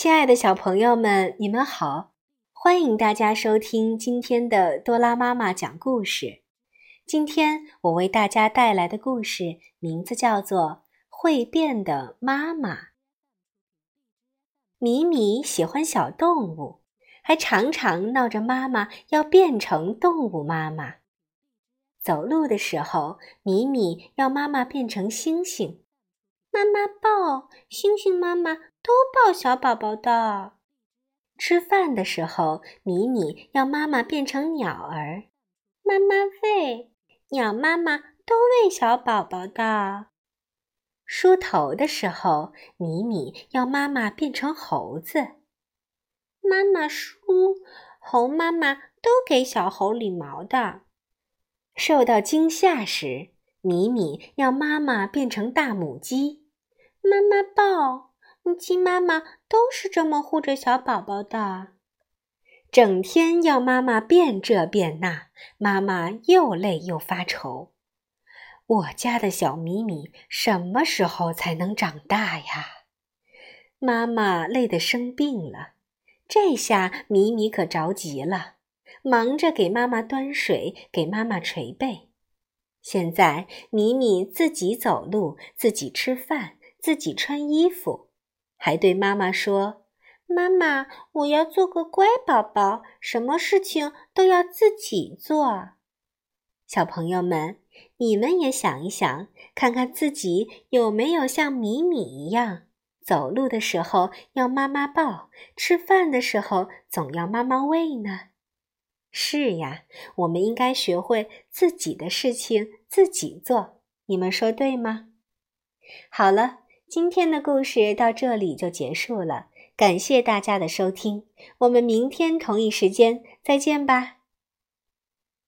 亲爱的小朋友们，你们好！欢迎大家收听今天的多拉妈妈讲故事。今天我为大家带来的故事名字叫做《会变的妈妈》。米米喜欢小动物，还常常闹着妈妈要变成动物妈妈。走路的时候，米米要妈妈变成星星。妈妈抱星星，妈妈都抱小宝宝的。吃饭的时候，米米要妈妈变成鸟儿。妈妈喂鸟，妈妈都喂小宝宝的。梳头的时候，米米要妈妈变成猴子。妈妈梳，猴妈妈都给小猴理毛的。受到惊吓时，米米要妈妈变成大母鸡，妈妈抱鸡妈妈都是这么护着小宝宝的。整天要妈妈变这变那，妈妈又累又发愁。我家的小米米什么时候才能长大呀？妈妈累得生病了，这下米米可着急了，忙着给妈妈端水，给妈妈捶背。现在，米米自己走路，自己吃饭，自己穿衣服，还对妈妈说：“妈妈，我要做个乖宝宝，什么事情都要自己做。”小朋友们，你们也想一想，看看自己有没有像米米一样，走路的时候要妈妈抱，吃饭的时候总要妈妈喂呢？是呀，我们应该学会自己的事情自己做。你们说对吗？好了，今天的故事到这里就结束了。感谢大家的收听，我们明天同一时间再见吧。